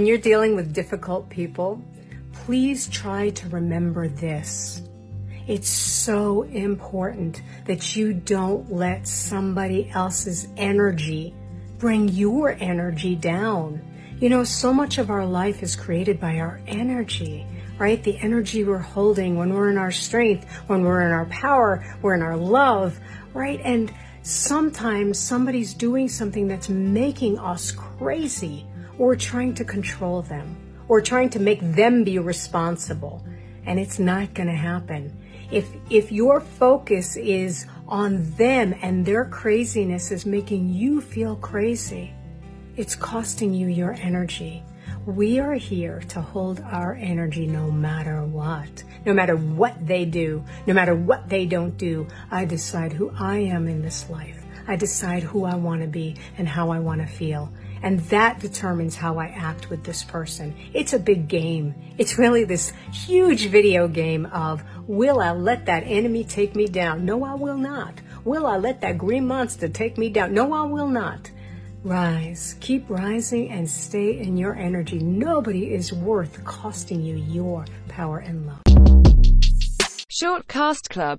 When you're dealing with difficult people, please try to remember this. It's so important that you don't let somebody else's energy bring your energy down. You know, so much of our life is created by our energy, right? The energy we're holding when we're in our strength, when we're in our power, we're in our love, right? And sometimes somebody's doing something that's making us crazy or trying to control them or trying to make them be responsible. And it's not going to happen. If, if your focus is on them and their craziness is making you feel crazy, it's costing you your energy. We are here to hold our energy no matter what. No matter what they do, no matter what they don't do, I decide who I am in this life. I decide who I want to be and how I want to feel. And that determines how I act with this person. It's a big game. It's really this huge video game of will I let that enemy take me down? No, I will not. Will I let that green monster take me down? No, I will not. Rise. Keep rising and stay in your energy. Nobody is worth costing you your power and love. Short Cast Club